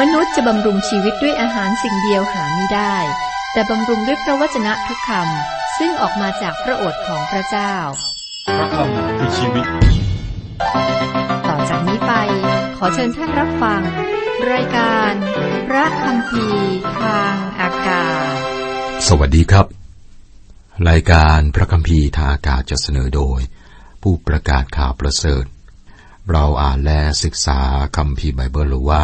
มนุษย์จะบำรุงชีวิตด้วยอาหารสิ่งเดียวหาไม่ได้ แต่บำรุงด้วยพระวจนะทุกคำซึ่งออกมาจากพระโอษฐ์ของพระเจ้า พระคำคือชีวิต ต่อจากนี้ไป ขอเชิญท่านรับฟัง รายการ พระคำพีทางอากาศ สวัสดีครับ รายการพระคัมภีร์ทางอากาศจะเสนอโดย ผู้ประกาศข่าวประเสริฐ เราอ่านและศึกษาคัมภีร์ไบเบิลหรือว่า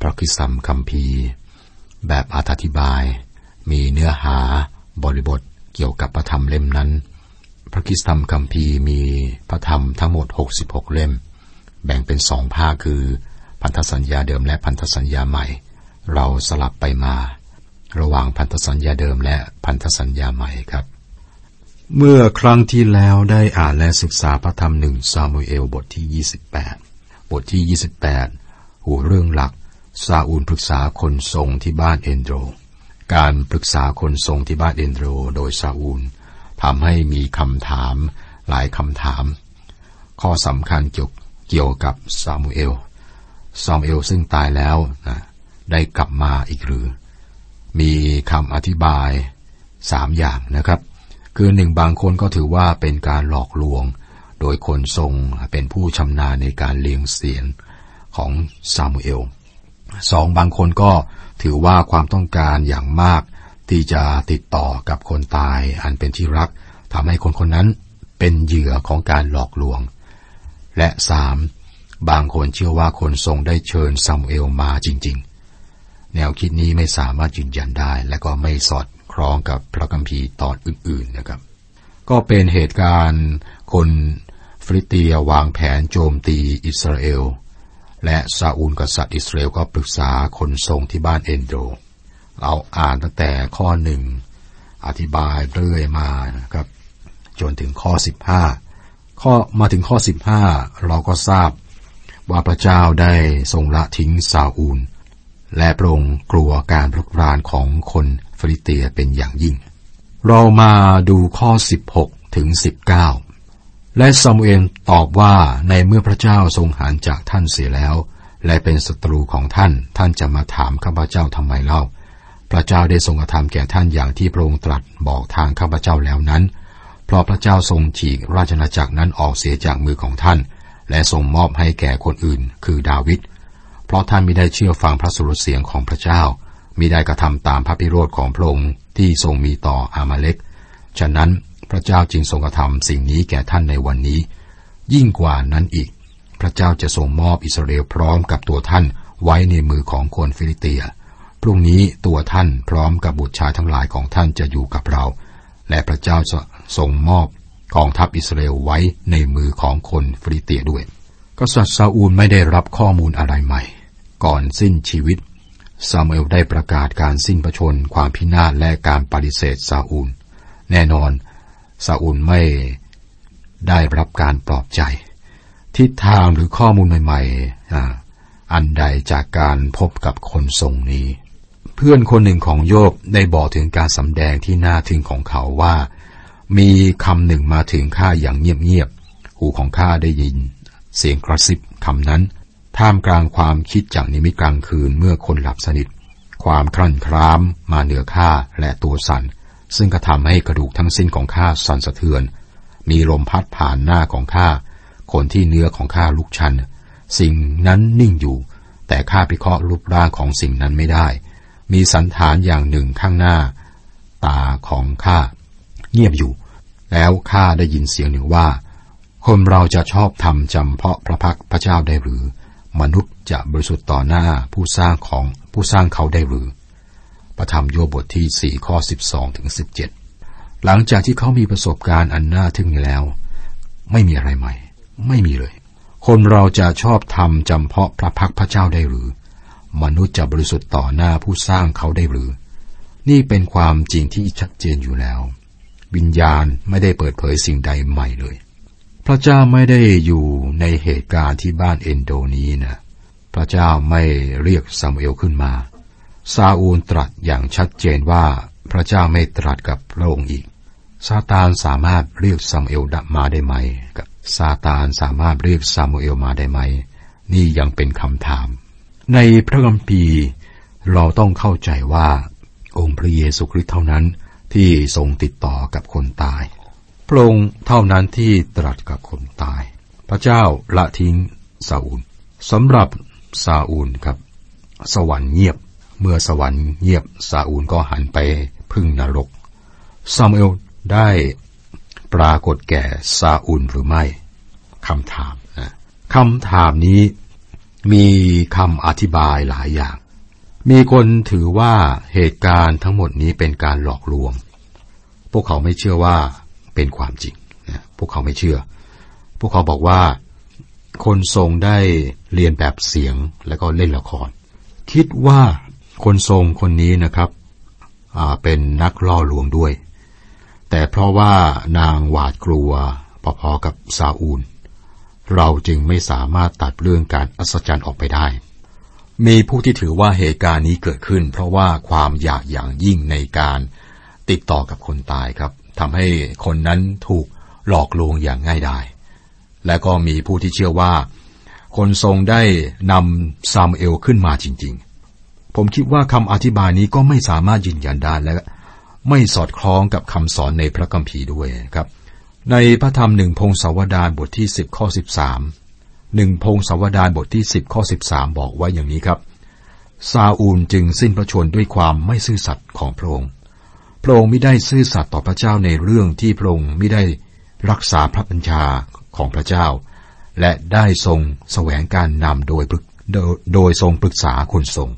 พระคิสัมคัมภีร์ แบบอธิบาย มีเนื้อหาบริบทเกี่ยวกับพระธรรมเล่มนั้น พระคิสัมคัมภีร์มีพระธรรมทั้งหมด 66 เล่ม แบ่งเป็นสองภาคคือพันธสัญญาเดิมและพันธสัญญาใหม่ เราสลับไปมา ระหว่างพันธสัญญาเดิมและพันธสัญญาใหม่ครับ เมื่อครั้งที่แล้วได้อ่านและศึกษาพระธรรมหนึ่งซามูเอลบทที่ 28 บทที่ 28 หัวเรื่องหลัก ซาอูลปรึกษาคนทรงที่บ้านเอนโดร การปรึกษาคนทรงที่บ้านเอนโดร โดยซาอูลทำให้มีคำถามหลายคำถาม ข้อสำคัญเกี่ยวเกี่ยวกับซามูเอล ซามูเอลซึ่งตายแล้วนะได้กลับมาอีกหรือ มีคำอธิบายสามอย่างนะครับ คือหนึ่งบางคนก็ถือว่าเป็นการหลอกลวง โดยคนทรงเป็นผู้ชำนาญในการเลี้ยงเสียงของซามูเอล สองบางคนก็ถือว่าความต้องการอย่างมาก ที่จะติดต่อกับคนตายอันเป็นที่รักทำให้คนคนนั้นเป็นเหยื่อของการหลอกลวง และสามบางคนเชื่อว่าคนทรงได้เชิญซามูเอลมาจริง ๆ แนวคิดนี้ไม่สามารถยืนยันได้ และก็ไม่สอดคล้องกับพระคัมภีร์ตอนอื่น ๆนะครับ ก็เป็นเหตุการณ์คนฟริเตียวางแผนโจมตีอิสราเอล และซาอูลกษัตริย์อิสราเอลก็ปรึกษาคนทรงที่บ้านเอนโดรเราอ่านตั้งแต่ข้อหนึ่งอธิบายเรื่อยมานะครับจนถึงข้อ 15 ข้อมาถึงข้อ 15 เราก็ทราบว่าพระเจ้าได้ทรงละทิ้งซาอูล และพระองค์กลัวการรุกรานของคนฟิลิเตียเป็นอย่างยิ่ง เรามาดูข้อ 16 ถึง 19 และซามูเอลตอบว่าในเมื่อพระเจ้าทรงหันจากท่านเสียแล้ว และเป็นศัตรูของท่าน ท่านจะมาถามข้าพเจ้าทำไมเล่า พระเจ้าได้ทรงกระทำแก่ท่านอย่างที่พระองค์ตรัสบอกทางข้าพเจ้าแล้วนั้น เพราะพระเจ้าทรงฉีกราชอาณาจักรนั้นออกเสียจากมือของท่าน และทรงมอบให้แก่คนอื่น คือดาวิดเพราะท่านไม่ได้เชื่อฟังพระสุรเสียงของพระเจ้ามิได้กระทำตามพระพิโรธของพระองค์ที่ทรงมีต่ออามาเล็ก ฉะนั้น พระเจ้าจึงทรงกระทำสิ่งนี้แก่ท่านในวันนี้ ยิ่งกว่านั้นอีก พระเจ้าจะทรงมอบอิสราเอลพร้อมกับตัวท่านไว้ในมือของคนฟิลิเตีย พรุ่งนี้ตัวท่านพร้อมกับบุตรชายทั้งหลายของท่านจะอยู่กับเรา และพระเจ้าจะทรงมอบกองทัพอิสราเอลไว้ในมือของคนฟิลิเตียด้วย กษัตริย์ซาอูลไม่ได้รับข้อมูลอะไรใหม่ ก่อนสิ้นชีวิตซามูเอลได้ประกาศการสิ้นประชนความพินาศและการปฏิเสธซาอูล แน่นอน ซาอูลไม่ได้รับการปลอบใจ ทิศทางหรือข้อมูลใหม่ๆออันใดจากการพบกับคนทรงนี้ เพื่อนคนหนึ่งของโยบได้บอกถึงการสำแดงที่น่าทึ่งของเขาว่า มีคำหนึ่งมาถึงข้าอย่างเงียบๆหูของข้าได้ยิน เสียงกระซิบคำนั้น ท่ามกลางความคิดจากนิมิตกลางคืนเมื่อคนหลับสนิท ความครั่นครามมาเหนือข้าและตัวสัน่น ซึ่งกระทำให้กระดูกทั้งสิ้นของข้าสั่นสะเทือน มีลมพัดผ่านหน้าของข้า คนที่เนื้อของข้าลุกชัน สิ่งนั้นนิ่งอยู่ แต่ข้าพิเคราะห์รูปร่างของสิ่งนั้นไม่ได้ มีสันฐานอย่างหนึ่งข้างหน้า ตาของข้าเงียบอยู่ แล้วข้าได้ยินเสียงหนึ่งว่า คนเราจะชอบทำจำเพาะพระพักพระเจ้าได้หรือ มนุษย์จะบริสุทธิ์ต่อหน้าผู้สร้างของผู้สร้างเขาได้หรือ พระธรรมโยบบทที่สี่ข้อสิบสองถึงสิบเจ็ดหลังจากที่เขามีประสบการณ์อันน่าทึ่งแล้ว ไม่มีอะไรใหม่ ไม่มีเลย คนเราจะชอบทำจำเพาะพระพักพระเจ้าได้หรือ มนุษย์จะบริสุทธิ์ต่อหน้าผู้สร้างเขาได้หรือ นี่เป็นความจริงที่ชัดเจนอยู่แล้ว วิญญาณไม่ได้เปิดเผยสิ่งใดใหม่เลย พระเจ้าไม่ได้อยู่ในเหตุการณ์ที่บ้านเอนโดนี้นะพระเจ้าไม่เรียกซามูเอลขึ้นมา ซาอูลตรัสอย่างชัดเจนว่าพระเจ้าไม่ตรัสกับพระองค์อีก ซาตานสามารถเรียกซามูเอลมาได้ไหมกับซาตานสามารถเรียกซามูเอลมาได้ไหม นี่ยังเป็นคำถาม ในพระคัมภีร์เราต้องเข้าใจว่า องค์พระเยซูคริสต์เท่านั้นที่ทรงติดต่อกับคนตาย พระองค์เท่านั้นที่ตรัสกับคนตาย พระเจ้าละทิ้งซาอูลสำหรับซาอูลครับ สวรรค์เงียบ เมื่อสวรรค์เงียบซาอูลก็หันไปพึ่งนรกซามูเอลได้ปรากฏแก่ซาอูลหรือไม่คำถามนะคำถามนี้มีคำอธิบายหลายอย่าง มีคนถือว่าเหตุการณ์ทั้งหมดนี้เป็นการหลอกลวง พวกเขาไม่เชื่อว่าเป็นความจริงนะพวกเขาไม่เชื่อ พวกเขาบอกว่าคนทรงได้เรียนแบบเสียงแล้วก็เล่นละคร คิดว่า คนทรงคนนี้นะครับเป็นนักล่อลวงด้วย แต่เพราะว่านางหวาดกลัวพอๆกับซาอูล เราจึงไม่สามารถตัดเรื่องการอัศจรรย์ออกไปได้ มีผู้ที่ถือว่าเหตุการณ์นี้เกิดขึ้น เพราะว่าความอยากอย่างยิ่งในการติดต่อกับคนตายครับทำให้คนนั้นถูกหลอกลวงอย่างง่ายดาย และก็มีผู้ที่เชื่อว่า คนทรงได้นำซามเอลขึ้นมาจริงๆ ผมคิดว่าคำอธิบายนี้ก็ไม่สามารถยืนยันได้และไม่สอดคล้องกับคำสอนในพระคัมภีร์ด้วยครับ ในพระธรรมหนึ่งพงศาวดารบทที่สิบข้อสิบสามหนึ่งพงศาวดารบทที่สิบข้อสิบสามบอกไว่าอย่างนี้ครับ ซาอูลจึงสิ้นพระชนด้วยความไม่ซื่อสัตย์ของพระองค์พระองค์ไม่ได้ซื่อสัตย์ต่อพระเจ้าในเรื่องที่พระองค์ไม่ได้รักษาพระบัญชาของพระเจ้า และได้ทรงแสวงการนำโดยโดยทรงปรึกษาคนทรง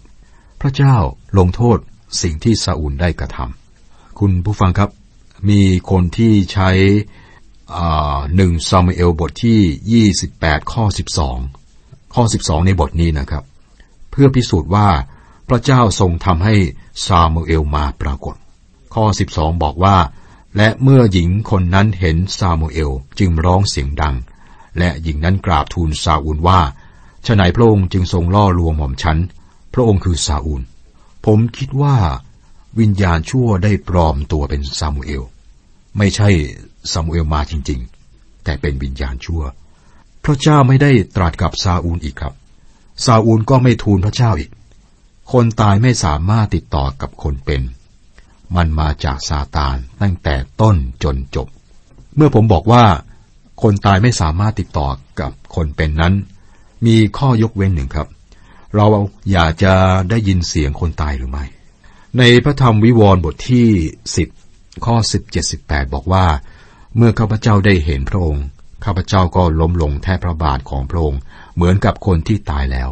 พระเจ้าลงโทษสิ่งที่ซาอูลได้กระทำคุณผู้ฟังครับมีคนที่ใช้หนึ่งซามูเอลบทที่ 28 ข้อ 12 ข้อ 12 ในบทนี้นะครับ เพื่อพิสูจน์ว่าพระเจ้าทรงทำให้ซามูเอลมาปรากฏ ข้อ 12 บอกว่า และเมื่อหญิงคนนั้นเห็นซามูเอลจึงร้องเสียงดัง และหญิงนั้นกราบทูลซาอูลว่าฉนัยพระองค์จึงทรงล่อลวงหม่อมฉัน ระองค์คือซาอูล ผมคิดว่าวิญญาณชั่วได้ปลอมตัวเป็นซามูเอล ไม่ใช่ซามูเอลมาจริง ๆ แต่เป็นวิญญาณชั่ว พระเจ้าไม่ได้ตรัสกับซาอูลอีกครับ ซาอูลก็ไม่ทูลพระเจ้าอีก คนตายไม่สามารถติดต่อกับคนเป็น มันมาจากซาตานตั้งแต่ต้นจนจบ เมื่อผมบอกว่า คนตายไม่สามารถติดต่อกับคนเป็นนั้น มีข้อยกเว้นหนึ่งครับ เราอยากจะได้ยินเสียงคนตายหรือไม่ ในพระธรรมวิวรณ์บทที่สิบข้อสิบเจ็ดสิบแปดบอกว่า เมื่อข้าพเจ้าได้เห็นพระองค์ ข้าพเจ้าก็ล้มลงแทบพระบาทของพระองค์ เหมือนกับคนที่ตายแล้ว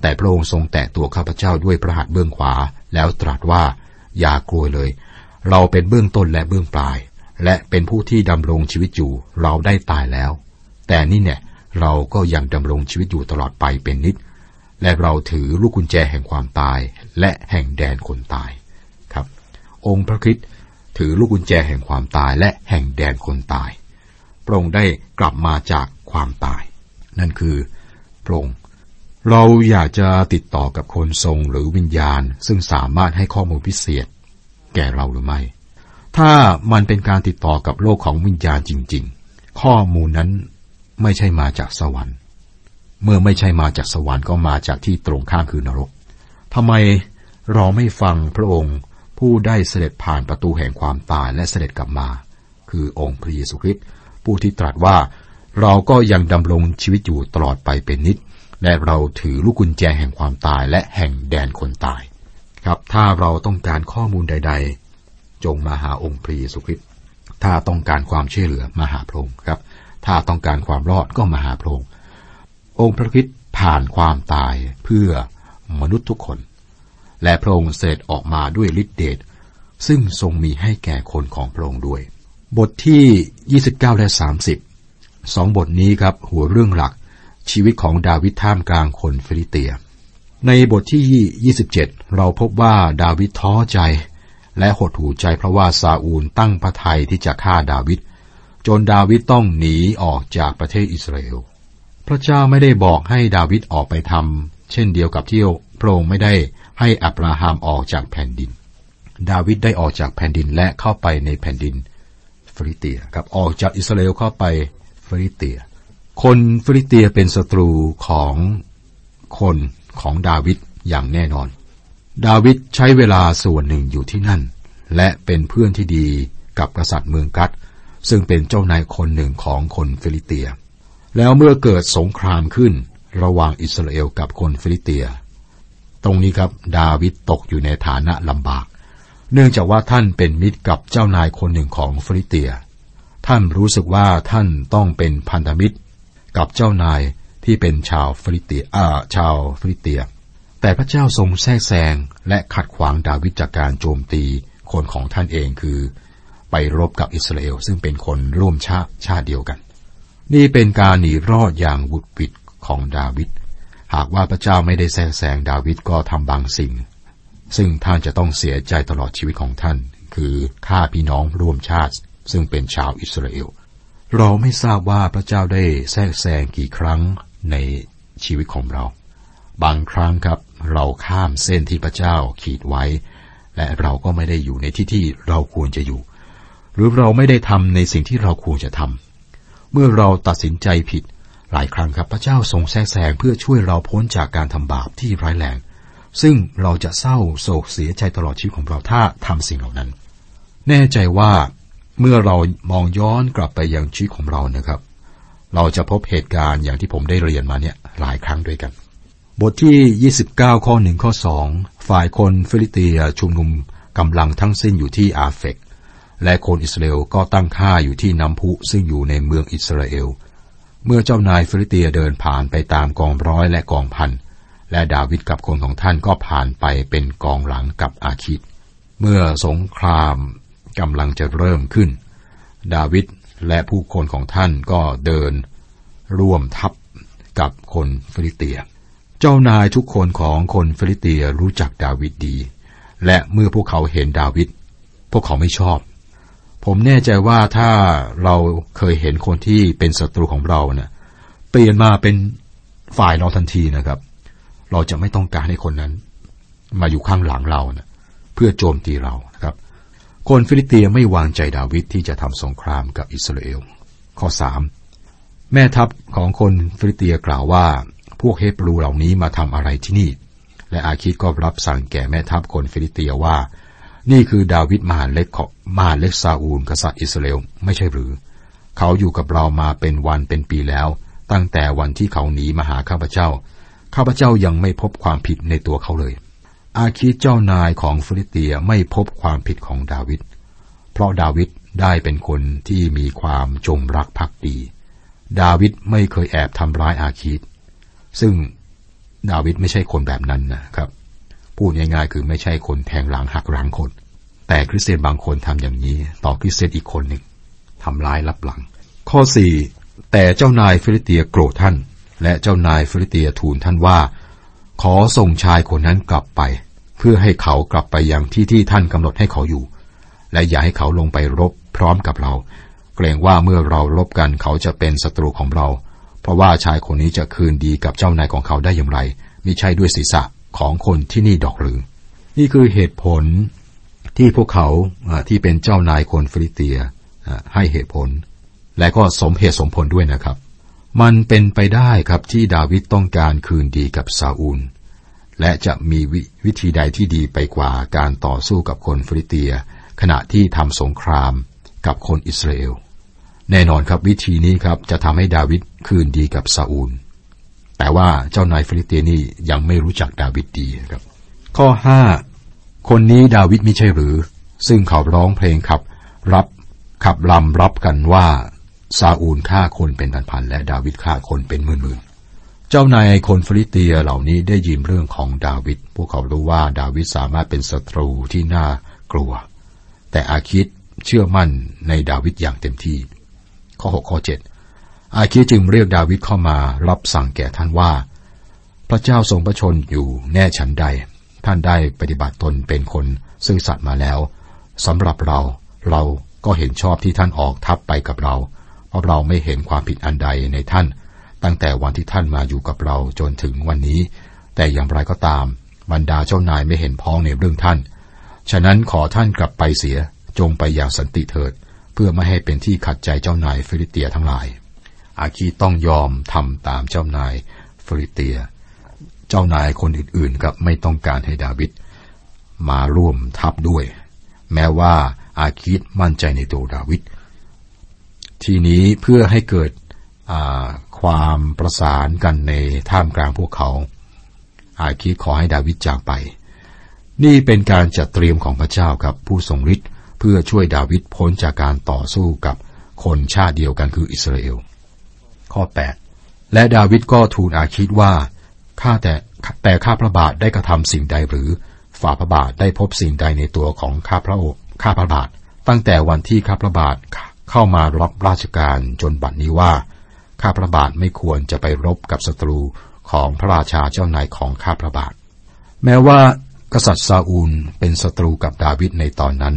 แต่พระองค์ทรงแตะตัวข้าพเจ้าด้วยพระหัตถ์เบื้องขวา แล้วตรัสว่า อย่ากลัวเลย เราเป็นเบื้องต้นและเบื้องปลาย และเป็นผู้ที่ดำรงชีวิตอยู่ เราได้ตายแล้ว แต่นี่เนี่ยเราก็ยังดำรงชีวิตอยู่ตลอดไปเป็นนิด และเราถือลูกกุญแจแห่งความตาย และแห่งแดนคนตายครับ องค์พระคิดถือลูกกุญแจแห่งความตายและแห่งแดนคนตาย พระองค์ได้กลับมาจากความตาย นั่นคือพระองค์เราอยากจะติดต่อกับคนทรงหรือวิญญาณ ซึ่งสามารถให้ข้อมูลพิเศษ แก่เราหรือไม่ ถ้ามันเป็นการติดต่อกับโลกของวิญญาณจริง ๆ ข้อมูลนั้นไม่ใช่มาจากสวรรค์ เมื่อไม่ใช่มาจากสวรรค์ก็มาจากที่ตรงข้ามคือนรกทำไมเราไม่ฟังพระองค์ผู้ได้เสด็จผ่านประตูแห่งความตายและเสด็จกลับมา คือองค์พระเยซูคริสต์ผู้ที่ตรัสว่าเราก็ยังดำรงชีวิตอยู่ตลอดไปเป็นนิจและเราถือลูกกุญแจแห่งความตายและแห่งแดนคนตาย ครับ ถ้าเราต้องการข้อมูลใด ๆ จงมาหาองค์พระเยซูคริสต์ถ้าต้องการความช่วยเหลือมาหาพระองค์ครับ ถ้าต้องการความรอดก็มาหาพระองค์ องค์พระคิดผ่านความตายเพื่อมนุษย์ทุกคน และพระองค์เสด็จออกมาด้วยฤทธิเดชซึ่งทรงมีให้แก่คนของพระองค์ด้วย บทที่ 29 และ 30 สองบทนี้ครับหัวเรื่องหลักชีวิตของดาวิดท่ามกลางคนฟิลิเตีย ในบทที่ 27 เราพบว่าดาวิดท้อใจ และหดหูใจเพราะว่าซาอูลตั้งพระทัยที่จะฆ่าดาวิดจนดาวิดต้องหนีออกจากประเทศอิสราเอล พระเจ้าไม่ได้บอกให้ดาวิดออกไปทำเช่นเดียวกับที่พระองค์ไม่ได้ให้อับราฮัมออกจากแผ่นดิน ดาวิดได้ออกจากแผ่นดินและเข้าไปในแผ่นดินฟิลิเตียครับออกจากอิสราเอลเข้าไปฟิลิเตีย คนฟิลิเตียเป็นศัตรูของคนของดาวิดอย่างแน่นอน ดาวิดใช้เวลาส่วนหนึ่งอยู่ที่นั่น และเป็นเพื่อนที่ดีกับกษัตริย์เมืองกัทซึ่งเป็นเจ้านายคนหนึ่งของคนฟิลิเตีย แล้วเมื่อเกิดสงครามขึ้นระหว่างอิสราเอลกับคนฟิลิเตีย ตรงนี้ครับ ดาวิดตกอยู่ในฐานะลำบาก เนื่องจากว่าท่านเป็นมิตรกับเจ้านายคนหนึ่งของฟิลิเตีย ท่านรู้สึกว่าท่านต้องเป็นพันธมิตร กับเจ้านายที่เป็นชาวฟิลิเตียอ่าชาวฟิลิเตีย แต่พระเจ้าทรงแทรกแซงและขัดขวางดาวิดจากการโจมตีคนของท่านเองคือ ไปรบกับอิสราเอลซึ่งเป็นคนร่วมชาติชาติเดียวกัน นี่เป็นการหนีรอดอย่างบุดวิดของดาวิด หากว่าพระเจ้าไม่ได้แทรกแซงดาวิดก็ทำบางสิ่ง ซึ่งท่านจะต้องเสียใจตลอดชีวิตของท่าน คือฆ่าพี่น้องร่วมชาติ ซึ่งเป็นชาวอิสราเอล เราไม่ทราบว่าพระเจ้าได้แทรกแซงกี่ครั้งในชีวิตของเรา บางครั้งครับเราข้ามเส้นที่พระเจ้าขีดไว้ และเราก็ไม่ได้อยู่ในที่ที่เราควรจะอยู่ หรือเราไม่ได้ทำในสิ่งที่เราควรจะทำ เมื่อเราตัดสินใจผิด หลายครั้งครับพระเจ้าทรงแทรกแซงเพื่อช่วยเราพ้นจากการทำบาปที่ร้ายแรง ซึ่งเราจะเศร้าโศกเสียใจตลอดชีวิตของเราถ้าทำสิ่งเหล่านั้น แน่ใจว่าเมื่อเรามองย้อนกลับไปยังชีวิตของเรานะครับ เราจะพบเหตุการณ์อย่างที่ผมได้เรียนมาเนี่ยหลายครั้งด้วยกัน บทที่ 29 ข้อ1ข้อ2ฝ่ายคนฟิลิเตียชุมนุมกำลังทั้งสิ้นอยู่ที่อาเฟก และคนอิสราเอลก็ตั้งค่ายอยู่ที่น้ำพุซึ่งอยู่ในเมืองยิสเรเอล เมื่อเจ้านายฟิลิเตียเดินผ่านไปตามกองร้อยและกองพัน และดาวิดกับคนของท่านก็ผ่านไปเป็นกองหลังกับอาคีช เมื่อสงครามกำลังจะเริ่มขึ้น ดาวิดและผู้คนของท่านก็เดินร่วมทัพกับคนฟิลิเตีย เจ้านายทุกคนของคนฟิลิเตียรู้จักดาวิดดี และเมื่อพวกเขาเห็นดาวิดพวกเขาไม่ชอบ ผมแน่ใจว่าถ้าเราเคยเห็นคนที่เป็นศัตรูของเราเนี่ยเปลี่ยนมาเป็นฝ่ายเราทันทีนะครับ เราจะไม่ต้องการให้คนนั้น มาอยู่ข้างหลังเรานะเพื่อโจมตีเรานะครับ คนฟิลิเตียไม่วางใจดาวิดที่จะทำสงครามกับอิสราเอล ข้อสามแม่ทัพของคนฟิลิเตียกล่าวว่า พวกเฮบรูเหล่านี้มาทำอะไรที่นี่ และอาคิดก็รับสั่งแก่แม่ทัพคนฟิลิเตียว่า นี่คือดาวิดมหาดเล็กของมหาดเล็กซาอูลกษัตริย์อิสราเอลไม่ใช่หรือ เขาอยู่กับเรามาเป็นวันเป็นปีแล้ว ตั้งแต่วันที่เขาหนีมาหาข้าพเจ้า ข้าพเจ้ายังไม่พบความผิดในตัวเขาเลย อาคิดเจ้านายของฟิลิเตียไม่พบความผิดของดาวิดเพราะดาวิดได้เป็นคนที่มีความจงรักภักดี ดาวิดไม่เคยแอบทำร้ายอาคิดซึ่งดาวิดไม่ใช่คนแบบนั้นนะครับ พูดง่ายๆคือไม่ใช่คนแทงหลังหักหลังคน แต่คริสเตียนบางคนทำอย่างนี้ ต่อคริสเตียนอีกคนหนึ่งทำร้ายลับหลัง ข้อสี่แต่เจ้านายฟิลิเตียโกรธท่าน และเจ้านายฟิลิเตียทูลท่านว่า ขอส่งชายคนนั้นกลับไป เพื่อให้เขากลับไปยังที่ที่ท่านกำหนดให้เขาอยู่ และอย่าให้เขาลงไปรบพร้อมกับเรา เกรงว่าเมื่อเรารบกันเขาจะเป็นศัตรูของเรา เพราะว่าชายคนนี้จะคืนดีกับเจ้านายของเขาได้อย่างไรมิใช่ด้วยศีรษะ ของคนที่นี่ดอกหรือ นี่คือเหตุผลที่พวกเขาที่เป็นเจ้านายคนฟิลิเตียให้เหตุผล และก็สมเหตุสมผลด้วยนะครับ มันเป็นไปได้ครับที่ดาวิดต้องการคืนดีกับซาอูล และจะมีวิธีใดที่ดีไปกว่าการต่อสู้กับคนฟิลิเตีย ขณะที่ทำสงครามกับคนอิสราเอล แน่นอนครับวิธีนี้ครับจะทำให้ดาวิดคืนดีกับซาอูล แต่ว่าเจ้านายฟิลิเตียนี่ยังไม่รู้จักดาวิดดีครับ ข้อห้าคนนี้ดาวิดไม่ใช่หรือ ซึ่งเขาร้องเพลงขับ รับขับลำรับกันว่าซาอูลฆ่าคนเป็นพันๆและดาวิดฆ่าคนเป็นหมื่นๆเจ้านายคนฟิลิเตียเหล่านี้ได้ยินเรื่องของดาวิดพวกเขารู้ว่าดาวิดสามารถเป็นศัตรูที่น่ากลัว แต่อาคิดเชื่อมั่นในดาวิดอย่างเต็มที่ ข้อ 6 ข้อ 7 อาคิดจึงเรียกดาวิดเข้ามารับสั่งแก่ท่านว่า พระเจ้าทรงพระชนอยู่แน่ฉันใด ท่านได้ปฏิบัติตนเป็นคนซื่อสัตย์มาแล้วสำหรับเราเราก็เห็นชอบที่ท่านออกทัพไปกับเรา เพราะเราไม่เห็นความผิดอันใดในท่าน ตั้งแต่วันที่ท่านมาอยู่กับเราจนถึงวันนี้ แต่อย่างไรก็ตาม บรรดาเจ้านายไม่เห็นพ้องในเรื่องท่าน ฉะนั้นขอท่านกลับไปเสียจงไปอย่างสันติเถิด เพื่อไม่ให้เป็นที่ขัดใจเจ้านายฟิลิเตียทั้งหลาย อาคีต้องยอมทำตามเจ้านายฟิลิเตีย เจ้านายคนอื่นๆกับไม่ต้องการให้ดาวิดมาร่วมทัพด้วย แม้ว่าอาคิดมั่นใจในตัวดาวิดทีนี้เพื่อให้เกิดความประสานกันในท่ามกลางพวกเขา อาคิดขอให้ดาวิดจากไป นี่เป็นการจัดเตรียมของพระเจ้ากับผู้ทรงฤทธิ์เพื่อช่วยดาวิดพ้นจากการต่อสู้กับคนชาติเดียวกันคืออิสราเอล ข้อ 8 และดาวิดก็ทูลอาคิดว่าข้าแต่แต่ข้าพระบาทได้กระทำสิ่งใดหรือ ฝ่าพระบาทได้พบสิ่งใดในตัวของข้าพระโอข้าพระบาท ตั้งแต่วันที่ข้าพระบาทเข้ามารับราชการจนบัดนี้ว่า ข้าพระบาทไม่ควรจะไปรบกับศัตรูของพระราชาเจ้านายของข้าพระบาท แม้ว่ากษัตริย์ซาอูลเป็นศัตรูกับดาวิดในตอนนั้น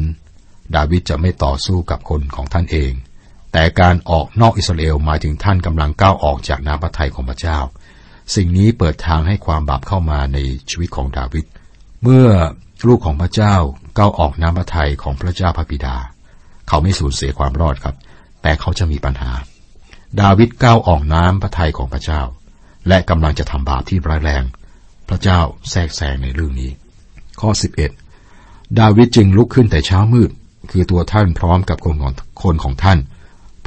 ดาวิดจะไม่ต่อสู้กับคนของท่านเอง แต่การออกนอกอิสราเอลหมายถึงท่านกำลังก้าวออกจากน้ำพระทัยของพระเจ้า สิ่งนี้เปิดทางให้ความบาปเข้ามาในชีวิตของดาวิด เมื่อลูกของพระเจ้าก้าวออกน้ำพระทัยของพระเจ้าพระบิดา เขาไม่สูญเสียความรอดครับ แต่เขาจะมีปัญหา ดาวิดก้าวออกน้ำพระทัยของพระเจ้า และกำลังจะทำบาปที่ร้ายแรง พระเจ้าแทรกแซงในเรื่องนี้ ข้อ 11 ดาวิดจึงลุกขึ้นแต่เช้ามืด คือตัวท่านพร้อมกับคนของคนของท่าน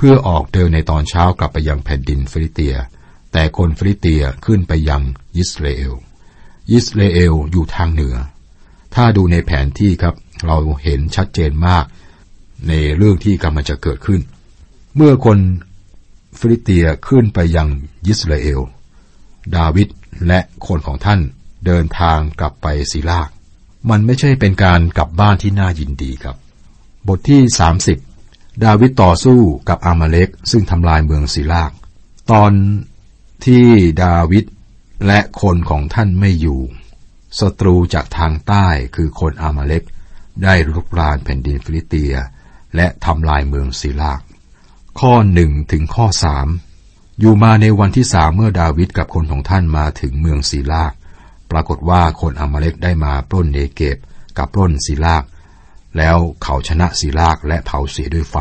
เพื่อออกเดินในตอนเช้ากลับไปยังแผ่นดินฟิลิเตีย แต่คนฟิลิเตียขึ้นไปยังยิสเรเอล ยิสเรเอลอยู่ทางเหนือ ถ้าดูในแผนที่ครับเราเห็นชัดเจนมากในเรื่องที่กำลังจะเกิดขึ้น เมื่อคนฟิลิเตียขึ้นไปยังยิสเรเอล ดาวิดและคนของท่านเดินทางกลับไปศิกลาก มันไม่ใช่เป็นการกลับบ้านที่น่ายินดีครับ บทที่ 30 ดาวิดต่อสู้กับอามาเลขซึ่งทำลายเมืองศิกลากตอนที่ดาวิดและคนของท่านไม่อยู่ศัตรูจากทางใต้คือคนอามาเลขได้รุกรานแผ่นดินฟิลิเตีย และทำลายเมืองศิกลากข้อหนึ่งถึงข้อสามอยู่มาในวันที่สามเมื่อดาวิดกับคนของท่านมาถึงเมืองศิลากปรากฏว่าคนอามาเล็กได้มาปล้นเนเกบกับปล้นศิลาก แล้วเขาชนะศิลากและเผาเสียด้วยไฟ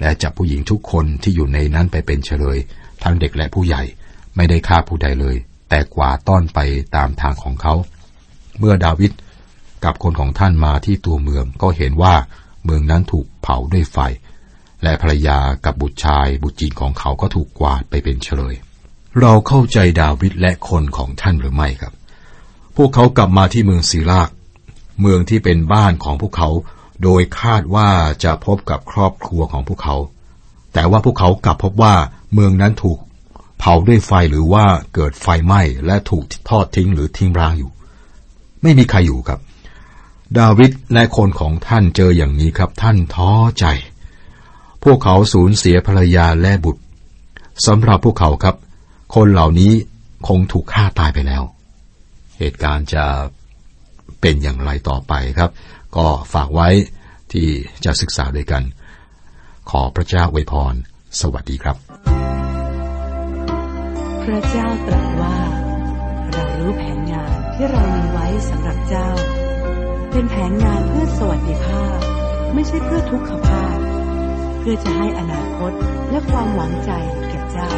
และจับผู้หญิงทุกคนที่อยู่ในนั้นไปเป็นเฉลย ทั้งเด็กและผู้ใหญ่ไม่ได้ฆ่าผู้ใดเลย แต่กว่าต้อนไปตามทางของเขา เมื่อดาวิดกับคนของท่านมาที่ตัวเมืองก็เห็นว่าเมืองนั้นถูกเผาด้วยไฟ และภรรยากับบุตรชายบุตรจีนของเขาก็ถูกกวาดไปเป็นเฉลย เราเข้าใจดาวิดและคนของท่านหรือไม่ครับ พวกเขากลับมาที่เมืองซีลาก เมืองที่เป็นบ้านของพวกเขา โดยคาดว่าจะพบกับครอบครัวของพวกเขา แต่ว่าพวกเขากลับพบว่าเมืองนั้นถูกเผาด้วยไฟหรือว่าเกิดไฟไหม้และถูกทอดทิ้งหรือทิ้งร้างอยู่ ไม่มีใครอยู่ครับ ดาวิดและคนของท่านเจออย่างนี้ครับ ท่านท้อใจ พวกเขาสูญเสียภรรยาและบุตรสำหรับพวกเขาครับ คนเหล่านี้คงถูกฆ่าตายไปแล้ว เหตุการณ์จะ เป็นอย่างไรต่อไปครับ ก็ฝากไว้ที่จะศึกษาด้วยกัน ขอพระเจ้าอวยพร สวัสดีครับ พระเจ้าตรัสว่า เรารู้แผนงานที่เรามีไว้สำหรับเจ้า เป็นแผนงานเพื่อสวัสดิภาพ ไม่ใช่เพื่อทุกขภาพ เพื่อจะให้อนาคตและความหวังใจแก่เจ้า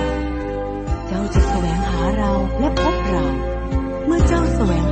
เจ้าจะแสวงหาเราและพบเรา เมื่อเจ้าแสวง